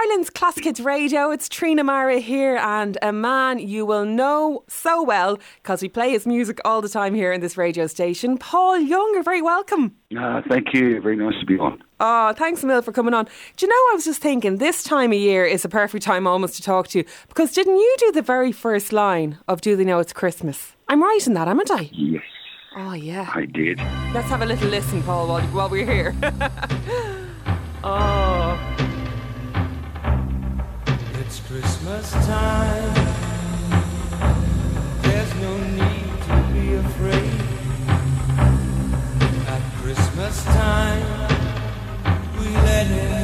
Ireland's Classic Hits Radio. It's Trina Mara here, and a man you will know so well because we play his music all the time here in this radio station. Paul Young, you're very welcome. Uh, thank you. Very nice to be on. Oh, thanks a million for coming on. Do you know, I was just thinking this time of year is a perfect time almost to talk to you because didn't you do the very first line of Do They Know It's Christmas? I'm right in that, haven't I? Yes. Oh, yeah. I did. Let's have a little listen, Paul, while, while we're here. oh. Christmas time. There's no need to be afraid. At Christmas time, we let in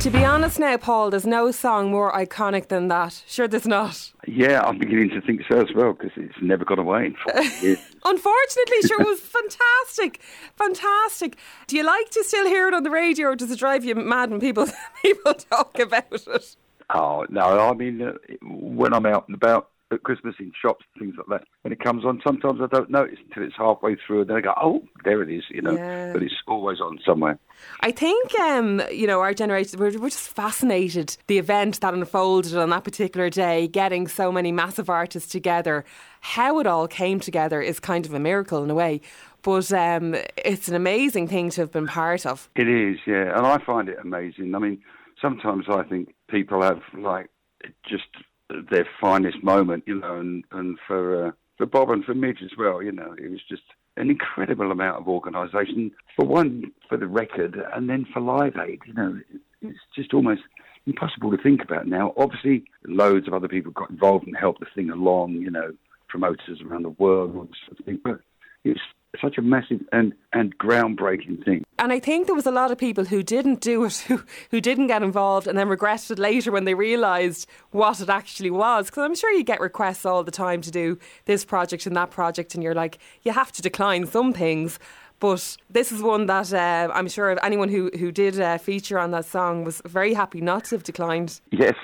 To be honest now, Paul, there's no song more iconic than that. Sure, there's not. Yeah, I'm beginning to think so as well because it's never gone away in Unfortunately, sure, it was fantastic, fantastic. Do you like to still hear it on the radio, or does it drive you mad when people people talk about it? Oh, no, I mean, uh, when I'm out and about at Christmas in shops and things like that, when it comes on, sometimes I don't notice until it's halfway through and then I go, oh, there it is, you know. Yeah. But it's always on somewhere. I think, um, you know, our generation, we're, we're just fascinated the event that unfolded on that particular day, getting so many massive artists together. How it all came together is kind of a miracle in a way. But um, it's an amazing thing to have been part of. It is, yeah, and I find it amazing. I mean, sometimes I think people have like just their finest moment, you know, and and for uh, for Bob and for Midge as well, you know, it was just an incredible amount of organisation for one for the record, and then for Live Aid, you know, it's just almost impossible to think about now. Obviously, loads of other people got involved and helped the thing along, you know, promoters around the world, all this sort of thing, but it's such a massive and, and groundbreaking thing. And I think there was a lot of people who didn't do it, who, who didn't get involved, and then regretted later when they realised what it actually was. Because I'm sure you get requests all the time to do this project and that project, and you're like, you have to decline some things. But this is one that uh, I'm sure anyone who, who did uh, feature on that song was very happy not to have declined. Yes,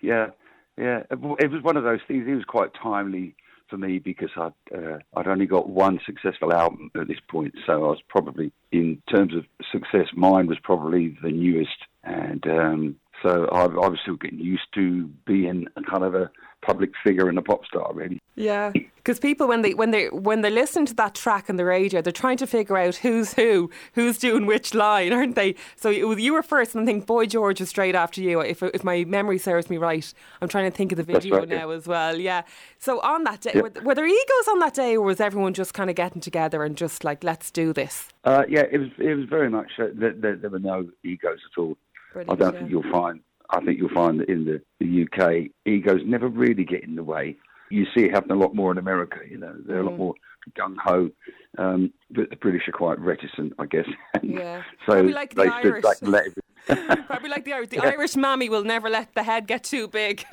yeah, yeah. It was one of those things. It was quite timely for me because I'd uh, I'd only got one successful album at this point, so I was probably in terms of success, mine was probably the newest, and um, so I, I was still getting used to being a kind of a public figure and a pop star, really. Yeah, because people when they when they when they listen to that track on the radio, they're trying to figure out who's who, who's doing which line, aren't they? So it was, you were first, and I think Boy George was straight after you. If if my memory serves me right, I'm trying to think of the video right, now yeah. as well. Yeah. So on that day, Yeah. were, were there egos on that day, or was everyone just kind of getting together and just like, let's do this? Uh, yeah, it was it was very much uh, there, there, there were no egos at all. I don't yeah. think you'll find. I think you'll find that in the, the UK, egos never really get in the way. You see it happen a lot more in America. You know, they're a lot more gung ho, um, but the British are quite reticent, I guess. Yeah. so Probably like the Irish. back and let it. Probably like the Irish. The Irish mammy will never let the head get too big.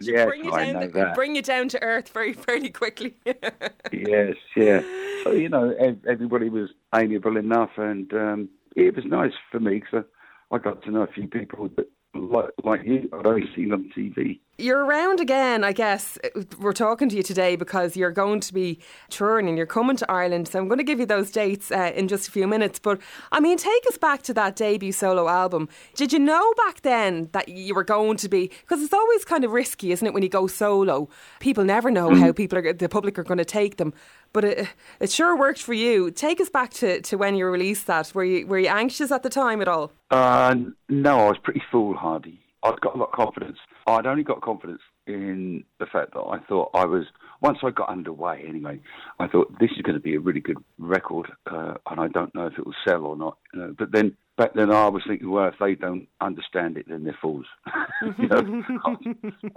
Yes, bring you I down, know the- that. bring you down to earth very, fairly quickly. yes, yeah. So you know, everybody was amiable enough, and um, it was nice for me because I, got to know a few people that like like you. I'd only seen on TV. You're around again, I guess. We're talking to you today because you're going to be touring and you're coming to Ireland. So I'm going to give you those dates uh, in just a few minutes. But I mean, take us back to that debut solo album. Did you know back then that you were going to be? Because it's always kind of risky, isn't it, when you go solo? People never know how people are, the public are going to take them. But it, it sure worked for you. Take us back to, to when you released that. Were you were you anxious at the time at all? Uh, no, I was pretty foolhardy. I'd got a lot of confidence. I'd only got confidence in the fact that I thought I was, once I got underway anyway, I thought this is going to be a really good record, uh, and I don't know if it will sell or not. You know, but then back then I was thinking, well, if they don't understand it, then they're fools. you know,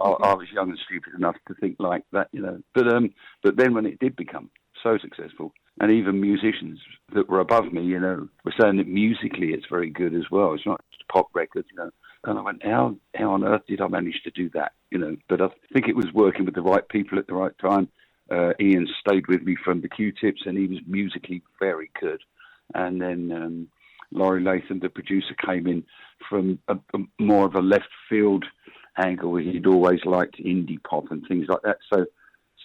I, I was young and stupid enough to think like that, you know. But um, but then when it did become so successful, and even musicians that were above me, you know, were saying that musically it's very good as well. It's not just pop record, you know. And I went, how how on earth did I manage to do that? You know, but I think it was working with the right people at the right time. Uh, Ian stayed with me from the Q-Tips, and he was musically very good. And then um, Laurie Latham, the producer, came in from a, a more of a left field angle. He'd always liked indie pop and things like that. So,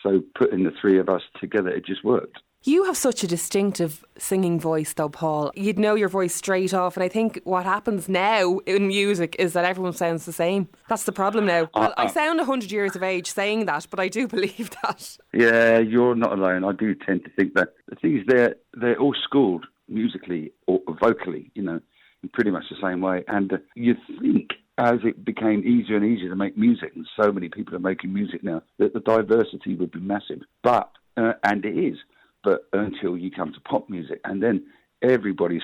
so putting the three of us together, it just worked. You have such a distinctive singing voice, though, Paul. You'd know your voice straight off. And I think what happens now in music is that everyone sounds the same. That's the problem now. Uh, I uh. sound 100 years of age saying that, but I do believe that. Yeah, you're not alone. I do tend to think that. The thing is, they're they're all schooled musically or vocally, you know, in pretty much the same way. And uh, you think as it became easier and easier to make music, and so many people are making music now, that the diversity would be massive. But uh, and it is. But until you come to pop music, and then everybody's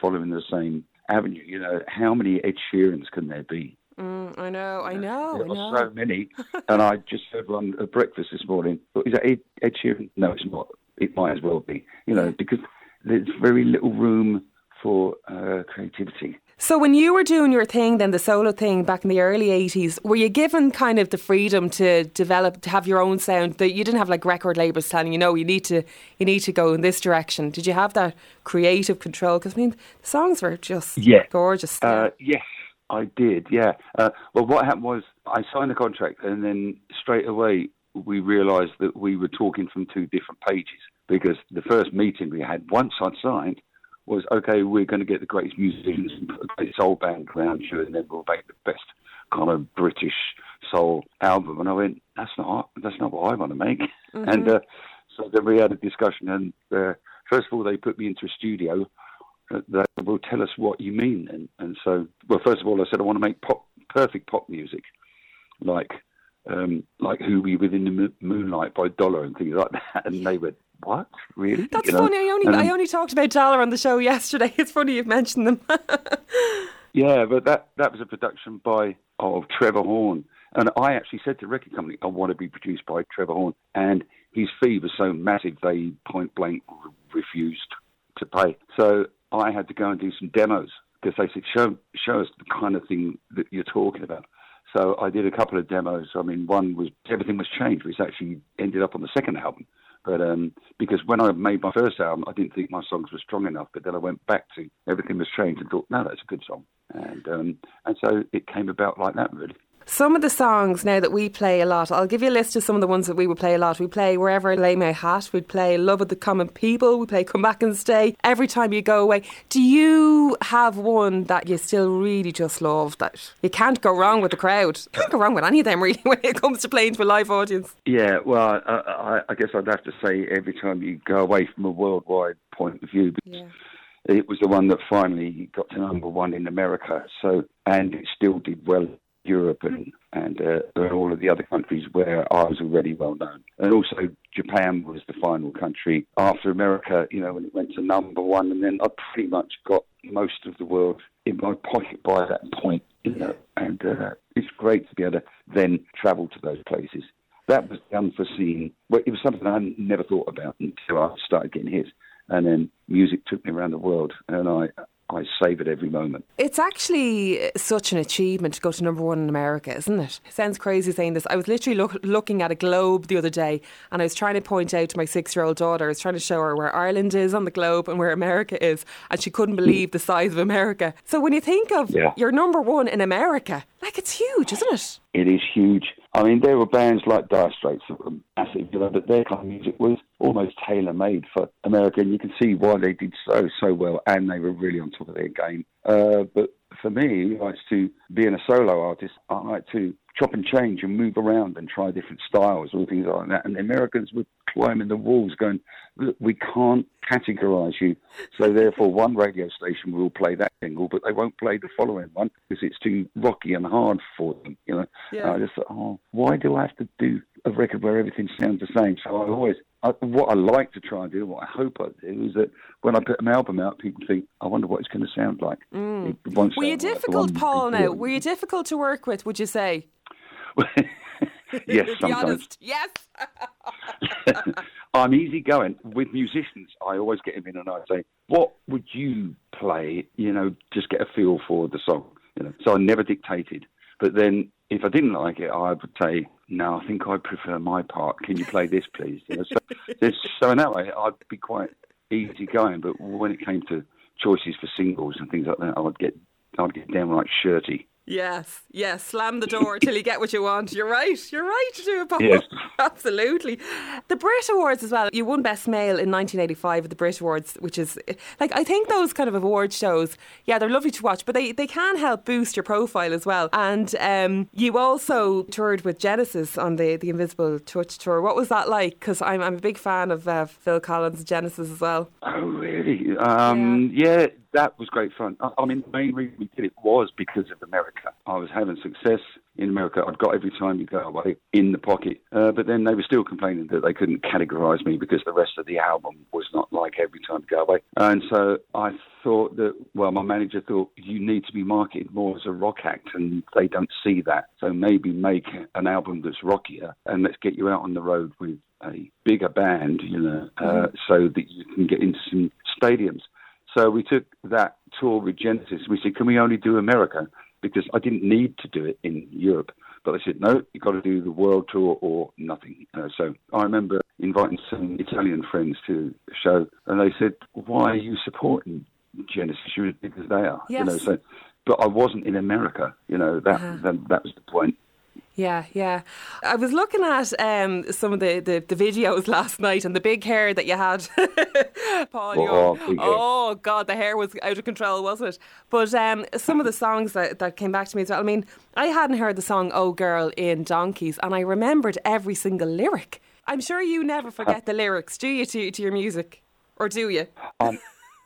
following the same avenue. You know, how many Ed Sheerans can there be? Mm, I know, I know, There I know. so many. and I just heard one at breakfast this morning. Is that Ed, Ed Sheeran? No, it's not. It might as well be. You know, because there's very little room for uh, creativity. So when you were doing your thing, then the solo thing back in the early '80s, were you given kind of the freedom to develop, to have your own sound? That you didn't have like record labels telling you, no, you need to, you need to go in this direction. Did you have that creative control? Because I mean, the songs were just Yeah. gorgeous. Uh, yes, I did. Yeah. Uh, well, what happened was I signed the contract, and then straight away we realised that we were talking from two different pages because the first meeting we had once I'd signed was okay. We're going to get the greatest musicians and put a great soul band around you, and then we'll make the best kind of British soul album. And I went, that's not that's not what I want to make. And uh, so then we had a discussion, and uh, first of all they put me into a studio uh, that will tell us what you mean. And, and so, well, first of all, I said I want to make pop, perfect pop music, like um, like "Who Were You With in the Moonlight" by Dollar and things like that. And they went, "What? Really?" That's You know? funny. I only, I um, only talked about Dollar on the show yesterday. It's funny you've mentioned them. Yeah, but that that was a production by of Trevor Horn, and I actually said to the record company, I want to be produced by Trevor Horn, and his fee was so massive they point blank re- refused to pay. So I had to go and do some demos because they said, show show us the kind of thing that you're talking about. So I did a couple of demos. I mean, one was everything was changed, which actually ended up on the second album. But um, because when I made my first album, I didn't think my songs were strong enough. But then I went back to everything was changed and thought, no, that's a good song. And um, and so it came about like that, really. Some of the songs now that we play a lot, I'll give you a list of some of the ones that we would play a lot. We play Wherever I Lay My Hat, we'd play Love of the Common People, we play Come Back and Stay, Every Time You Go Away. Do you have one that you still really just love that you can't go wrong with the crowd? You Can't go wrong with any of them really when it comes to playing to a live audience. Yeah, well, I, I, I guess I'd have to say every time you go away from a worldwide point of view, because it was the one that finally got to number one in America. So, and it still did well Europe and and, uh, and all of the other countries where I was already well known. And also Japan was the final country after America. You know, when it went to number one, and then I pretty much got most of the world in my pocket by that point. You know, and uh, it's great to be able to then travel to those places. That was unforeseen. Well, it was something I never thought about until I started getting hits, and then music took me around the world, and I I savoured every moment. It's actually uh, such an achievement to go to number one in America, isn't it? It sounds crazy saying this. I was literally look, looking at a globe the other day and I was trying to point out to my six year old daughter, I was trying to show her where Ireland is on the globe and where America is, and she couldn't believe the size of America. So when you think of Yeah. you're number one in America, like it's huge, isn't it? It is huge. I mean, there were bands like Dire Straits that were massive, you know, but their kind of music was almost tailor made for America, and you can see why they did so so well, and they were really on top of their game. Uh, but for me, I like to being a solo artist, I like to chop and change and move around and try different styles and things like that. And the Americans were climbing the walls, going, "Look, we can't categorize you, so therefore one radio station will play that single, but they won't play the following one because it's too rocky and hard for them." You know, Yeah. I just thought, "Oh, why do I have to do a record where everything sounds the same?" So I always. I, what I like to try and do, what I hope I do, is that when I put an album out, people think, "I wonder what it's going to sound like." Mm. Were you like difficult, Paul, now? Were you difficult to work with, would you say? yes, sometimes. Yes. I'm easygoing with musicians. I always get them in and I say, "What would you play?" You know, just get a feel for the song. You know, so I never dictated. But then, if I didn't like it, I would say, "No, I think I prefer my part. Can you play this, please?" You know, so, so in that way, I'd be quite easygoing. But when it came to choices for singles and things like that, I'd get I'd get downright shirty. Yes, yes. Slam the door till you get what you want. You're right. You're right to do it, Paul. Yes. Absolutely. The Brit Awards as well. You won Best Male in 1985 at the Brit Awards, which is like I think those kind of award shows. Yeah, they're lovely to watch, but they, they can help boost your profile as well. And um, you also toured with Genesis on the the Invisible Touch tour. What was that like? Because I'm I'm a big fan of uh, Phil Collins Genesis as well. Oh, really? Um, yeah. That was great fun. I, I mean, the main reason we did it was because of America. I was having success in America. I'd got every time you go away in the pocket, uh, but then they were still complaining that they couldn't categorise me because the rest of the album was not like every time you go away. And so I thought that, well, my manager thought you need to be marketed more as a rock act, and they don't see that. So maybe make an album that's rockier, and let's get you out on the road with a bigger band, you know, uh, so that you can get into some stadiums. So we took that tour with Genesis. We said, can we only do America? Because I didn't need to do it in Europe. But they said, no, you've got to do the world tour or nothing. Uh, so I remember inviting some Italian friends to the show, and they said, why are you supporting Genesis? You're as big as they are. Yes. You know, so, but I wasn't in America. You know, that, that, that was the point. Yeah, yeah. I was looking at um, some of the, the, the videos last night and the big hair that you had, Paul. Oh, Young. oh God, the hair was out of control, wasn't it? But um, some of the songs that, that came back to me as well. I mean, I hadn't heard the song "Oh Girl" in Donkeys, and I remembered every single lyric. I'm sure you never forget the lyrics, do you, to, to your music, or do you? Um,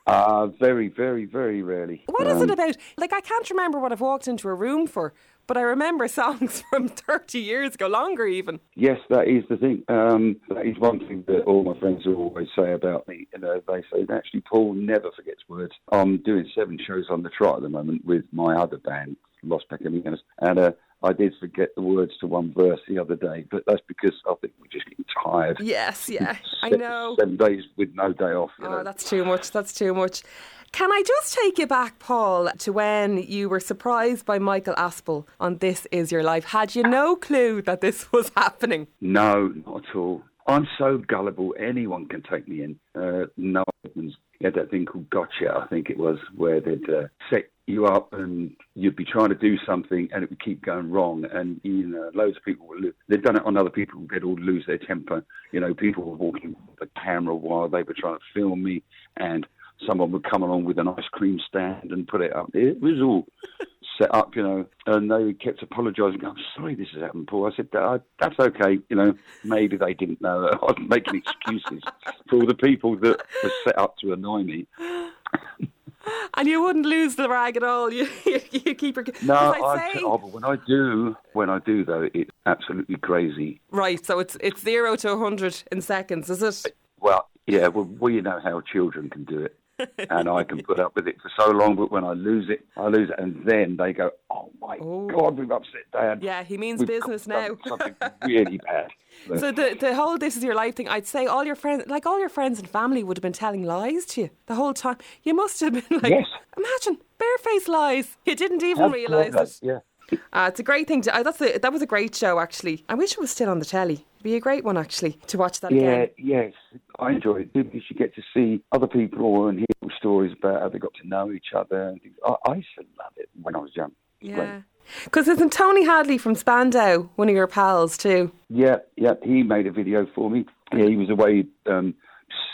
uh, very, very, very rarely. What is Um, it about? Like, I can't remember what I've walked into a room for, but I remember songs from 30 years ago, longer even. Yes, that is the thing. Um, that is one thing that all my friends will always say about me. You know, they say actually Paul never forgets words. I'm doing seven shows on the trot at the moment with my other band, Los Pacaminos, and uh, I did forget the words to one verse the other day, but that's because I think we're just getting tired. Yes, yeah, I know. Seven days with no day off. You Oh, know. that's too much. That's too much. Can I just take you back, Paul, to when you were surprised by Michael Aspel on This Is Your Life? Had you no clue that this was happening? No, not at all. I'm so gullible. Anyone can take me in. Uh, no, Edmonds had that thing called Gotcha, I think it was, where they'd uh, set you up and you'd be trying to do something and it would keep going wrong. And, you know, loads of people would lose. They'd done it on other people. They'd all lose their temper. You know, people were walking the camera while they were trying to film me and someone would come along with an ice cream stand and put it up. It was all set up, you know, and they kept apologising. I'm sorry this has happened, Paul. I said, "Uh, that's okay. You know, maybe they didn't know I was making excuses for all the people that were set up to annoy me. And you wouldn't lose the rag at all. You, you, you keep. No, I say, oh, but when I do, when I do though, it's absolutely crazy. right. So it's it's zero to a hundred in seconds, is it? Well, yeah, well, we know how children can do it. And I can put up with it for so long, but when I lose it, I lose it, and then they go, "Oh my Oh. God, we've upset Dad." Yeah, he means We've business now. Something really bad. So the the whole this is your life thing. I'd say all your friends, like all your friends and family, would have been telling lies to you the whole time. You must have been like, Yes. imagine barefaced lies. You didn't even realise it. Yeah. Uh, it's a great thing. To, uh, that's a, that was a great show, actually. I wish it was still on the telly. It'd be a great one, actually, to watch that Yeah, again. yes, I enjoy it too because you get to see other people and hear stories about how they got to know each other. And things. I, I used to love it when I was young. It was great. Yeah. Because isn't Tony Hadley from Spandau one of your pals too? Yeah, yeah. He made a video for me. Yeah, he was away um,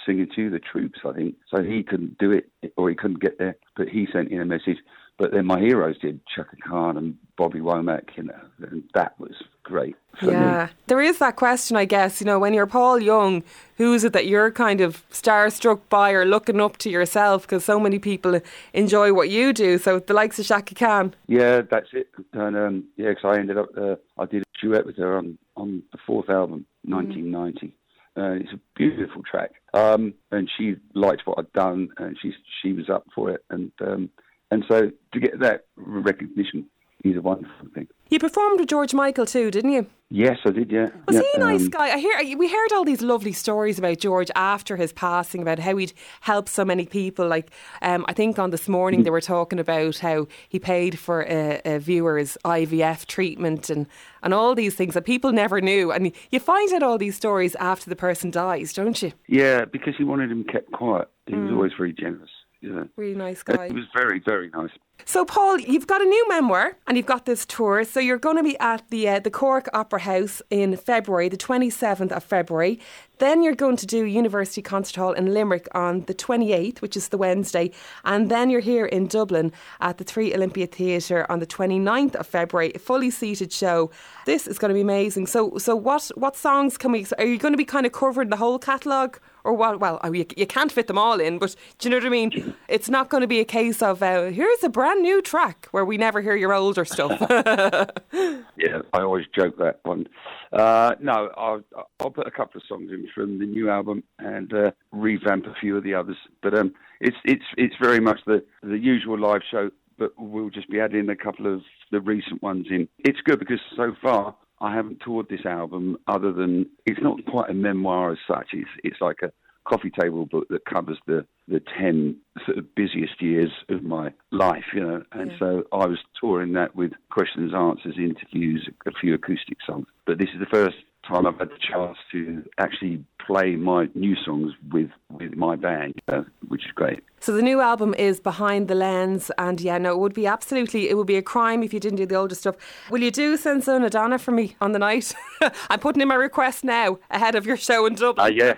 singing to the troops, I think. So he couldn't do it, or he couldn't get there. But he sent in a message. But then my heroes did Chaka Khan and Bobby Womack, you know, and that was great. Yeah. me. There is that question, I guess, you know, when you're Paul Young, who is it that you're kind of starstruck by or looking up to yourself? Because so many people enjoy what you do. So the likes of Chaka Khan. Yeah, that's it. And um, yeah, 'cause I ended up, uh, I did a duet with her on, on the fourth album, 1990. Uh, it's a beautiful track. Um, and she liked what I'd done, and she she was up for it. And um, and so to get that recognition is a wonderful thing. You performed with George Michael too, didn't you? Yes, I did. Yeah. Was yeah, he a nice um, guy? I hear we heard all these lovely stories about George after his passing, about how he'd helped so many people. Like um, I think on this morning they were talking about how he paid for a, a viewer's IVF treatment and and all these things that people never knew. And you find out all these stories after the person dies, don't you? Yeah, because he wanted him kept quiet. He Mm. was always very generous. Know. Really nice guy. He was very, very nice. So, Paul, you've got a new memoir and you've got this tour. So, you're going to be at the uh, the Cork Opera House in February, the 27th of February. Then you're going to do University Concert Hall in Limerick on the 28th, which is the Wednesday. And then you're here in Dublin at the Three Olympia Theatre on the 29th of February, a fully seated show. This is going to be amazing. So, so what, what songs can we, are you going to be kind of covering the whole catalogue? Or what? Well, oh, you, you can't fit them all in, but do you know what I mean? It's not going to be a case of uh, here's a brand new track where we never hear your older stuff. yeah, I always joke that one. Uh, no, I'll, I'll, put a couple of songs in from the new album and uh, revamp a few of the others. But um, it's it's it's very much the the usual live show, but we'll just be adding a couple of the recent ones in. It's good because so far I haven't toured this album other than it's not quite a memoir as such. It's it's like a coffee table book that covers the the ten sort of busiest years of my life, you know. And yeah. so I was touring that with questions, answers, interviews, a few acoustic songs. But this is the first time I've had the chance to actually play my new songs with with my band, uh, which is great. So the new album is Behind the Lens, and yeah, no, it would be absolutely, it would be a crime if you didn't do the older stuff. Will you do Senza Donna for me on the night? I'm putting in my request now ahead of your show in Dublin. Uh, yeah.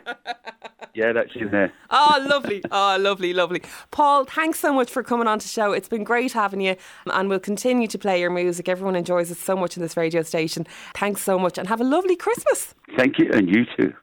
Yeah, that's in there. oh, lovely. Oh, lovely, lovely. Paul, thanks so much for coming on to show. It's been great having you, and we'll continue to play your music. Everyone enjoys it so much in this radio station. Thanks so much, and have a lovely Christmas. Thank you, and you too.